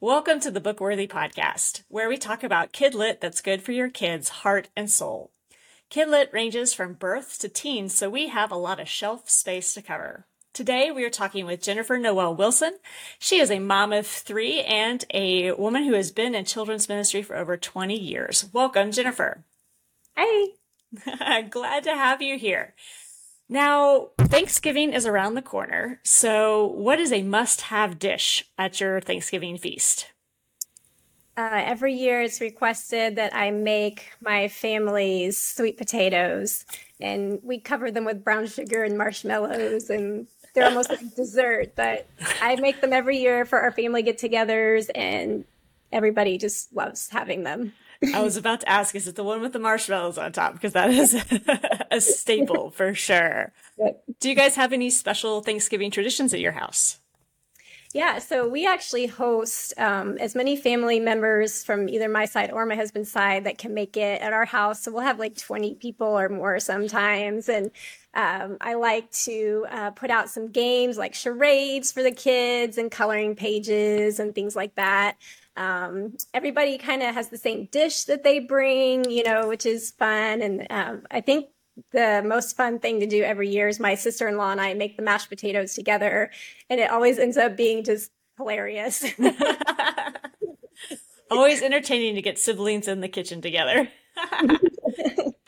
Welcome to the Bookworthy Podcast, where we talk about kid lit that's good for your kids' heart and soul. Kid lit ranges from birth to teens, so we have a lot of shelf space to cover. Today, we are talking with Jennifer Noel Wilson. She is a mom of three and a woman who has been in children's ministry for over 20 years. Welcome, Jennifer. Hey. Glad to have you here. Now, Thanksgiving is around the corner. So, what is a must have dish at your Thanksgiving feast? Uh, every year it's requested that I make my family's sweet potatoes, and we cover them with brown sugar and marshmallows, and they're almost like dessert. But I make them every year for our family get togethers, and everybody just loves having them. I was about to ask, is it the one with the marshmallows on top? Because that is a staple for sure. Yep. Do you guys have any special Thanksgiving traditions at your house? Yeah, so we actually host um, as many family members from either my side or my husband's side that can make it at our house. So we'll have like 20 people or more sometimes. And um, I like to uh, put out some games like charades for the kids and coloring pages and things like that. Um, everybody kind of has the same dish that they bring, you know, which is fun. And um, I think the most fun thing to do every year is my sister in law and I make the mashed potatoes together, and it always ends up being just hilarious. always entertaining to get siblings in the kitchen together.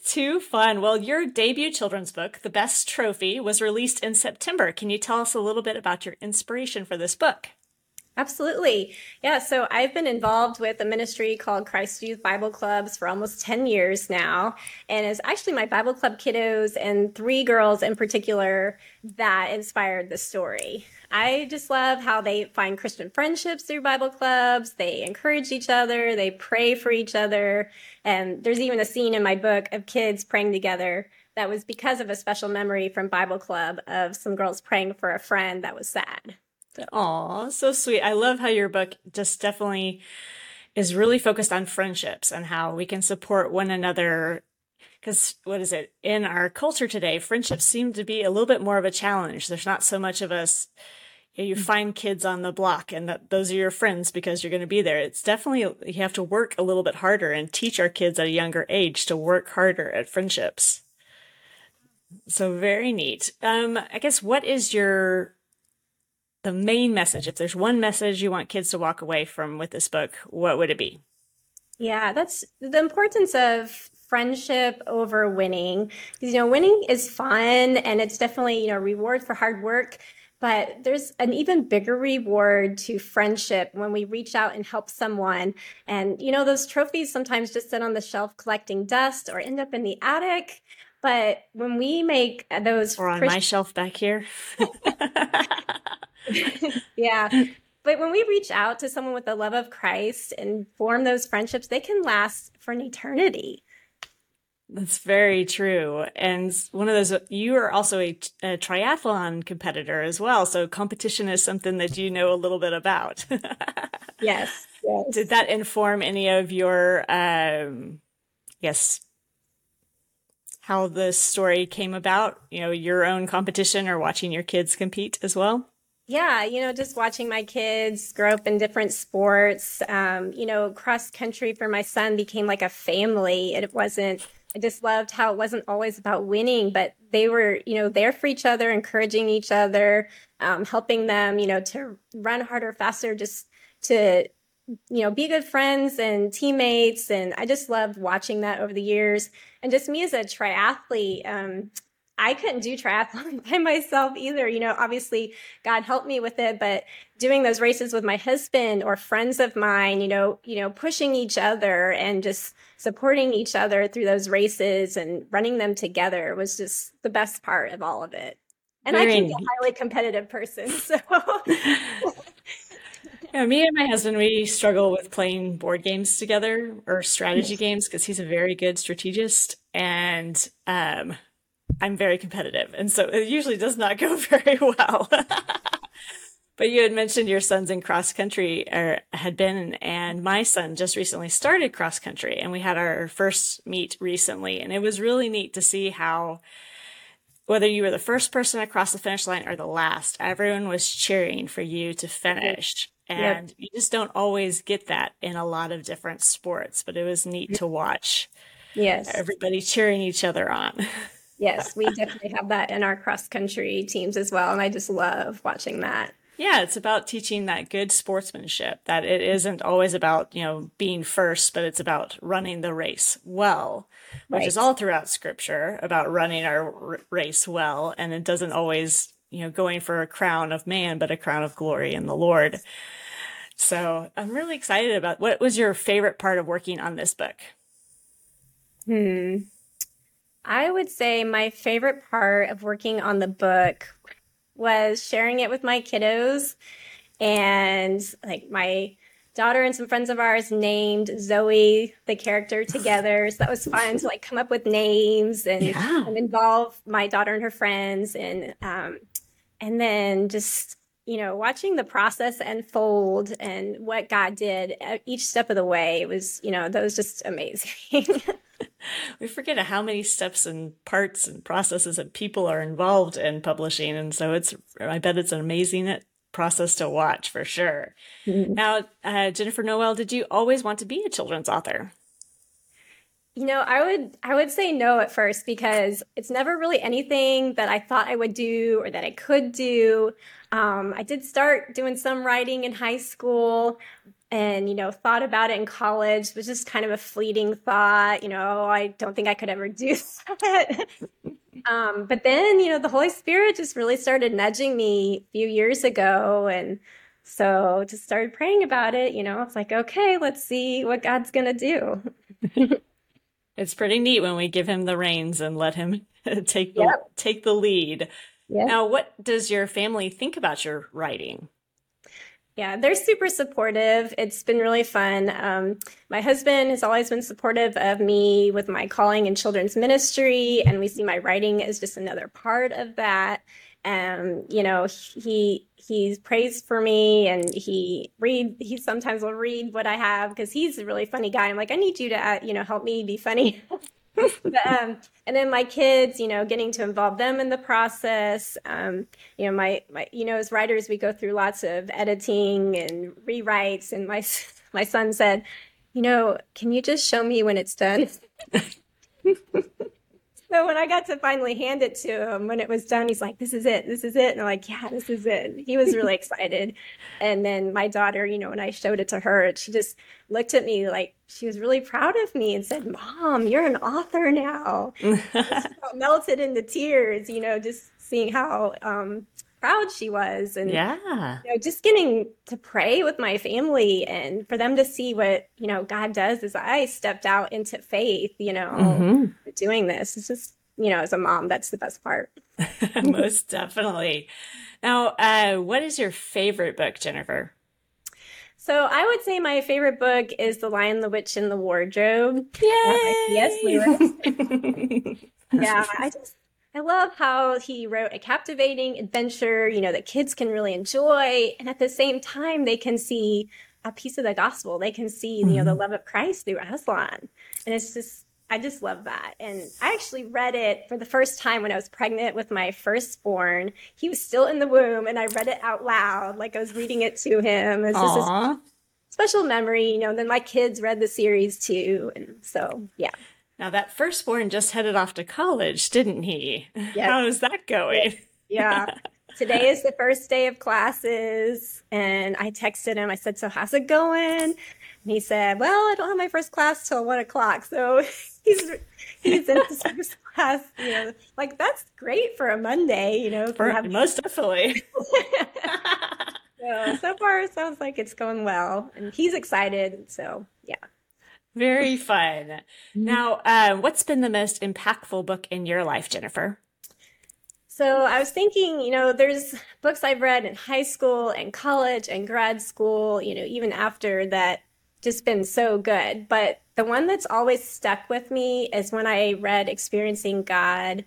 Too fun. Well, your debut children's book, The Best Trophy, was released in September. Can you tell us a little bit about your inspiration for this book? Absolutely. Yeah. So I've been involved with a ministry called Christ Youth Bible Clubs for almost 10 years now. And it's actually my Bible Club kiddos and three girls in particular that inspired the story. I just love how they find Christian friendships through Bible clubs. They encourage each other. They pray for each other. And there's even a scene in my book of kids praying together that was because of a special memory from Bible club of some girls praying for a friend that was sad. Aw, so sweet. I love how your book just definitely is really focused on friendships and how we can support one another. Because what is it? In our culture today, friendships seem to be a little bit more of a challenge. There's not so much of us. You mm. find kids on the block and that those are your friends because you're going to be there. It's definitely, you have to work a little bit harder and teach our kids at a younger age to work harder at friendships. So very neat. Um, I guess what is your the main message, if there's one message you want kids to walk away from with this book, what would it be? Yeah, that's the importance of friendship over winning. Because, you know, winning is fun and it's definitely, you know, reward for hard work. But there's an even bigger reward to friendship when we reach out and help someone. And, you know, those trophies sometimes just sit on the shelf collecting dust or end up in the attic. But when we make those. Or on my shelf back here. yeah. But when we reach out to someone with the love of Christ and form those friendships, they can last for an eternity. That's very true. And one of those, you are also a, a, triathlon competitor as well. So competition is something that you know a little bit about. yes, yes. Did that inform any of your, um, yes, how the story came about? You know, your own competition or watching your kids compete as well? Yeah, you know, just watching my kids grow up in different sports. Um, you know, cross country for my son became like a family. It wasn't, I just loved how it wasn't always about winning, but they were, you know, there for each other, encouraging each other, um, helping them, you know, to run harder, faster, just to, you know, be good friends and teammates. And I just loved watching that over the years. And just me as a triathlete, um, I couldn't do triathlon by myself either. You know, obviously God helped me with it, but doing those races with my husband or friends of mine, you know, you know, pushing each other and just supporting each other through those races and running them together was just the best part of all of it. And Very I can be a highly competitive person. So Yeah, me and my husband, we struggle with playing board games together or strategy games because he's a very good strategist. And um, I'm very competitive. And so it usually does not go very well. but you had mentioned your son's in cross country or er, had been, and my son just recently started cross country and we had our first meet recently. And it was really neat to see how, whether you were the first person across the finish line or the last, everyone was cheering for you to finish. And yep. you just don't always get that in a lot of different sports, but it was neat to watch. Yes. Everybody cheering each other on. yes, we definitely have that in our cross country teams as well. And I just love watching that. Yeah, it's about teaching that good sportsmanship, that it isn't always about, you know, being first, but it's about running the race well, which right. is all throughout scripture about running our r- race well. And it doesn't always, you know, going for a crown of man, but a crown of glory in the Lord. So I'm really excited about what was your favorite part of working on this book? Hmm. I would say my favorite part of working on the book was sharing it with my kiddos and like my daughter and some friends of ours named Zoe the character together. So that was fun to like come up with names and, yeah. and involve my daughter and her friends and um and then just you know watching the process unfold and what God did each step of the way. It was you know that was just amazing. we forget how many steps and parts and processes and people are involved in publishing. And so it's, I bet it's an amazing process to watch for sure. Mm-hmm. Now, uh, Jennifer Noel, did you always want to be a children's author? You know, I would I would say no at first because it's never really anything that I thought I would do or that I could do. Um, I did start doing some writing in high school, and you know thought about it in college. It was just kind of a fleeting thought you know i don't think i could ever do that. Um, but then you know the holy spirit just really started nudging me a few years ago. And so just started praying about it you know it's like okay let's see what god's gonna do it's pretty neat when we give him the reins and let him take the yep. take the lead yep. now what does your family think about your writing yeah, they're super supportive. It's been really fun. Um, my husband has always been supportive of me with my calling in children's ministry, and we see my writing as just another part of that. Um, you know, he he prays for me, and he read. He sometimes will read what I have because he's a really funny guy. I'm like, I need you to, uh, you know, help me be funny. but, um, and then my kids, you know, getting to involve them in the process. Um, you know, my, my, you know, as writers, we go through lots of editing and rewrites. And my, my son said, you know, can you just show me when it's done? So when I got to finally hand it to him, when it was done, he's like, "This is it. This is it." And I'm like, "Yeah, this is it." He was really excited. And then my daughter, you know, when I showed it to her, she just looked at me like she was really proud of me and said, "Mom, you're an author now." melted into tears, you know, just seeing how um, proud she was and yeah you know just getting to pray with my family and for them to see what you know god does as i stepped out into faith you know mm-hmm. doing this it's just you know as a mom that's the best part most definitely now uh, what is your favorite book jennifer so I would say my favorite book is The Lion, the Witch, and the Wardrobe. Yay! Uh, yes, Lewis. yeah, I just I love how he wrote a captivating adventure, you know, that kids can really enjoy. And at the same time, they can see a piece of the gospel. They can see, mm-hmm. you know, the mm-hmm. love of Christ through Aslan. And it's just, I just love that. And I actually read it for the first time when I was pregnant with my firstborn. He was still in the womb and I read it out loud, like I was reading it to him. It's just a special memory, you know. And then my kids read the series too. And so, yeah. Now that firstborn just headed off to college, didn't he? How is that going? Yeah. Today is the first day of classes, and I texted him. I said, "So how's it going?" And he said, "Well, I don't have my first class till one o'clock, so he's he's in his first class. You know, like that's great for a Monday. You know, for, have- most definitely." so so far, it sounds like it's going well, and he's excited. So yeah. Very fun. Mm-hmm. Now, uh, what's been the most impactful book in your life, Jennifer? So I was thinking, you know, there's books I've read in high school and college and grad school, you know, even after that, just been so good. But the one that's always stuck with me is when I read Experiencing God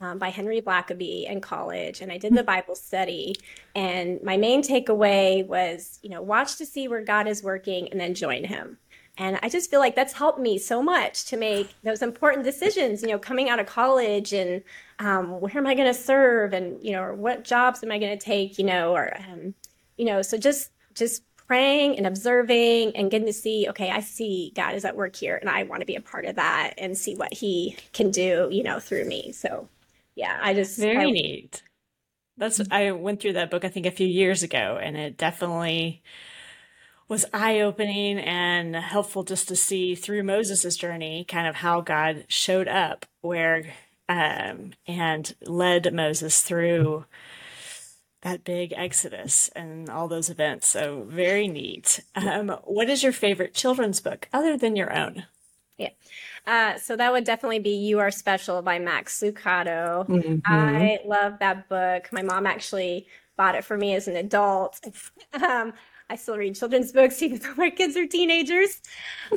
um, by Henry Blackaby in college, and I did the Bible study. And my main takeaway was, you know, watch to see where God is working and then join Him. And I just feel like that's helped me so much to make those important decisions, you know, coming out of college and um, where am I going to serve and, you know, or what jobs am I going to take, you know, or, um, you know, so just, just praying and observing and getting to see, okay, I see God is at work here and I want to be a part of that and see what he can do, you know, through me. So yeah, I just very I, neat. That's I went through that book I think a few years ago and it definitely was eye-opening and helpful just to see through Moses' journey kind of how God showed up where um, and led Moses through that big exodus and all those events. So very neat. Um, what is your favorite children's book other than your own? Yeah. Uh, so that would definitely be You Are Special by Max Lucado. Mm-hmm. I love that book. My mom actually bought it for me as an adult. um, I still read children's books even though my kids are teenagers.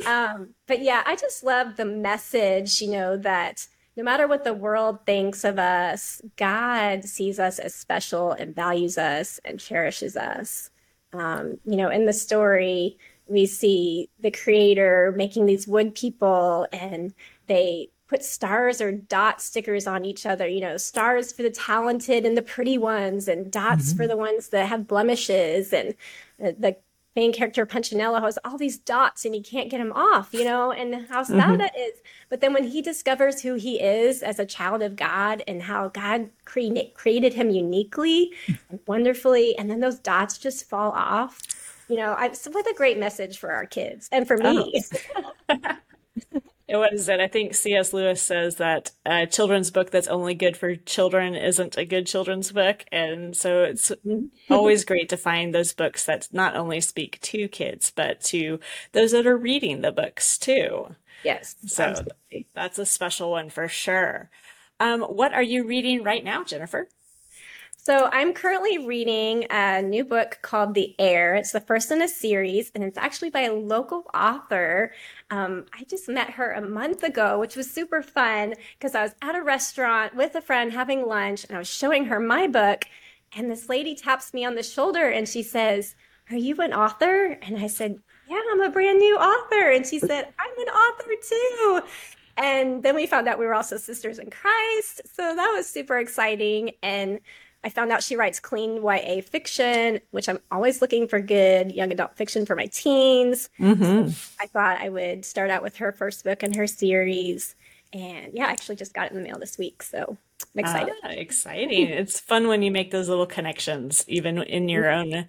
Um, but yeah, I just love the message, you know, that no matter what the world thinks of us, God sees us as special and values us and cherishes us. Um, you know, in the story, we see the creator making these wood people and they put stars or dot stickers on each other, you know, stars for the talented and the pretty ones and dots mm-hmm. for the ones that have blemishes and the main character Punchinello has all these dots and he can't get them off, you know, and how sad mm-hmm. that is. But then when he discovers who he is as a child of God and how God cre- created him uniquely and wonderfully, and then those dots just fall off, you know, I, so what a great message for our kids and for me. Oh. What is it? I think C.S. Lewis says that a children's book that's only good for children isn't a good children's book. And so it's always great to find those books that not only speak to kids, but to those that are reading the books too. Yes. So absolutely. that's a special one for sure. Um, what are you reading right now, Jennifer? So I'm currently reading a new book called The Air. It's the first in a series, and it's actually by a local author. Um, I just met her a month ago, which was super fun because I was at a restaurant with a friend having lunch, and I was showing her my book, and this lady taps me on the shoulder and she says, "Are you an author?" And I said, "Yeah, I'm a brand new author." And she said, "I'm an author too." And then we found out we were also sisters in Christ. So that was super exciting. And I found out she writes clean YA fiction, which I'm always looking for good young adult fiction for my teens. Mm-hmm. So I thought I would start out with her first book in her series. And yeah, I actually just got it in the mail this week. So I'm excited. Ah, exciting. it's fun when you make those little connections, even in your mm-hmm. own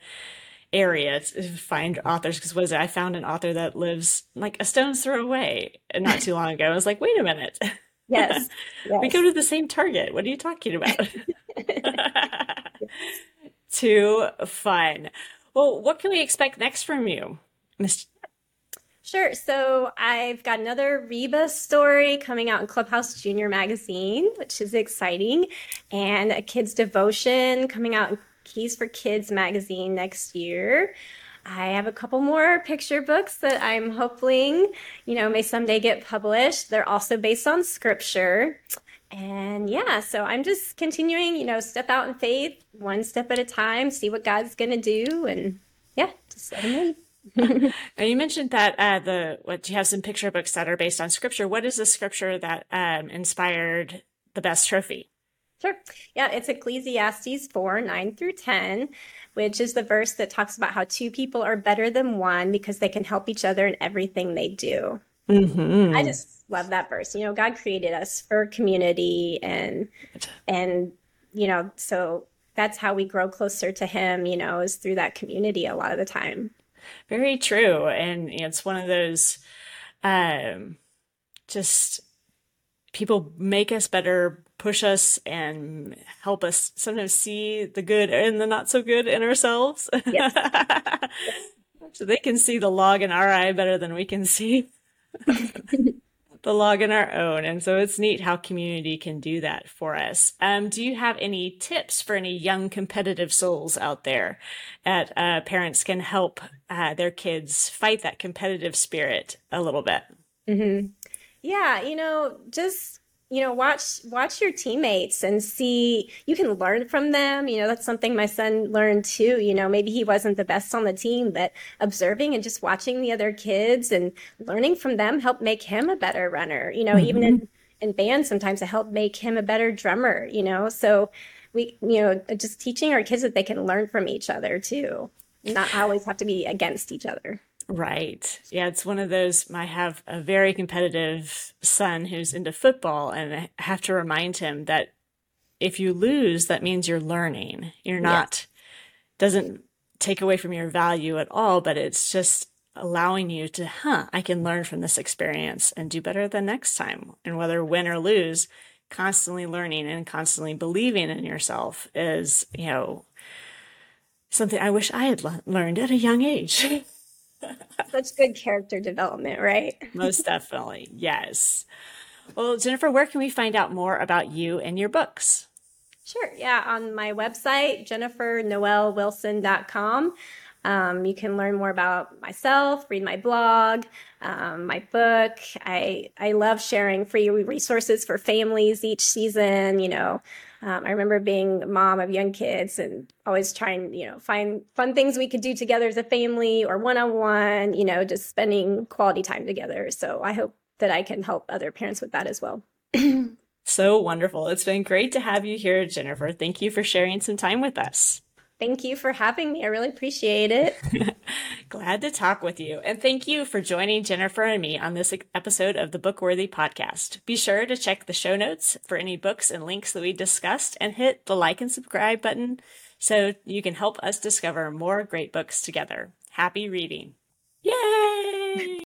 area to find authors because what is it? I found an author that lives like a stone's throw away not too long ago. I was like, wait a minute. Yes. yes. we go to the same Target. What are you talking about? Too fun. Well, what can we expect next from you, Miss? Sure. So I've got another Reba story coming out in Clubhouse Junior Magazine, which is exciting, and a kids devotion coming out in Keys for Kids magazine next year. I have a couple more picture books that I'm hoping, you know, may someday get published. They're also based on scripture. And yeah, so I'm just continuing, you know, step out in faith, one step at a time, see what God's going to do. And yeah, just let him now you mentioned that uh, the what you have some picture books that are based on scripture. What is the scripture that um, inspired the best trophy? Sure. Yeah, it's Ecclesiastes 4 9 through 10, which is the verse that talks about how two people are better than one because they can help each other in everything they do. Mm-hmm. I just love that verse. You know, God created us for community and, and, you know, so that's how we grow closer to Him, you know, is through that community a lot of the time. Very true. And it's one of those, um, just people make us better, push us, and help us sometimes see the good and the not so good in ourselves. Yes. so they can see the log in our eye better than we can see the log in our own. And so it's neat how community can do that for us. Um, do you have any tips for any young competitive souls out there that uh, parents can help uh, their kids fight that competitive spirit a little bit? Mm-hmm. Yeah, you know, just you know watch watch your teammates and see you can learn from them you know that's something my son learned too you know maybe he wasn't the best on the team but observing and just watching the other kids and learning from them helped make him a better runner you know mm-hmm. even in in band sometimes it helped make him a better drummer you know so we you know just teaching our kids that they can learn from each other too not always have to be against each other. Right. Yeah, it's one of those. I have a very competitive son who's into football, and I have to remind him that if you lose, that means you're learning. You're not, doesn't take away from your value at all, but it's just allowing you to, huh, I can learn from this experience and do better the next time. And whether win or lose, constantly learning and constantly believing in yourself is, you know, something I wish I had le- learned at a young age. Such good character development, right? Most definitely. Yes. Well, Jennifer, where can we find out more about you and your books? Sure. Yeah. On my website, jennifernoelwilson.com. Um, you can learn more about myself, read my blog, um, my book. I, I love sharing free resources for families each season. You know, um, I remember being mom of young kids and always trying, you know, find fun things we could do together as a family or one on one, you know, just spending quality time together. So I hope that I can help other parents with that as well. so wonderful. It's been great to have you here, Jennifer. Thank you for sharing some time with us. Thank you for having me. I really appreciate it. Glad to talk with you. And thank you for joining Jennifer and me on this episode of the Bookworthy podcast. Be sure to check the show notes for any books and links that we discussed and hit the like and subscribe button so you can help us discover more great books together. Happy reading. Yay!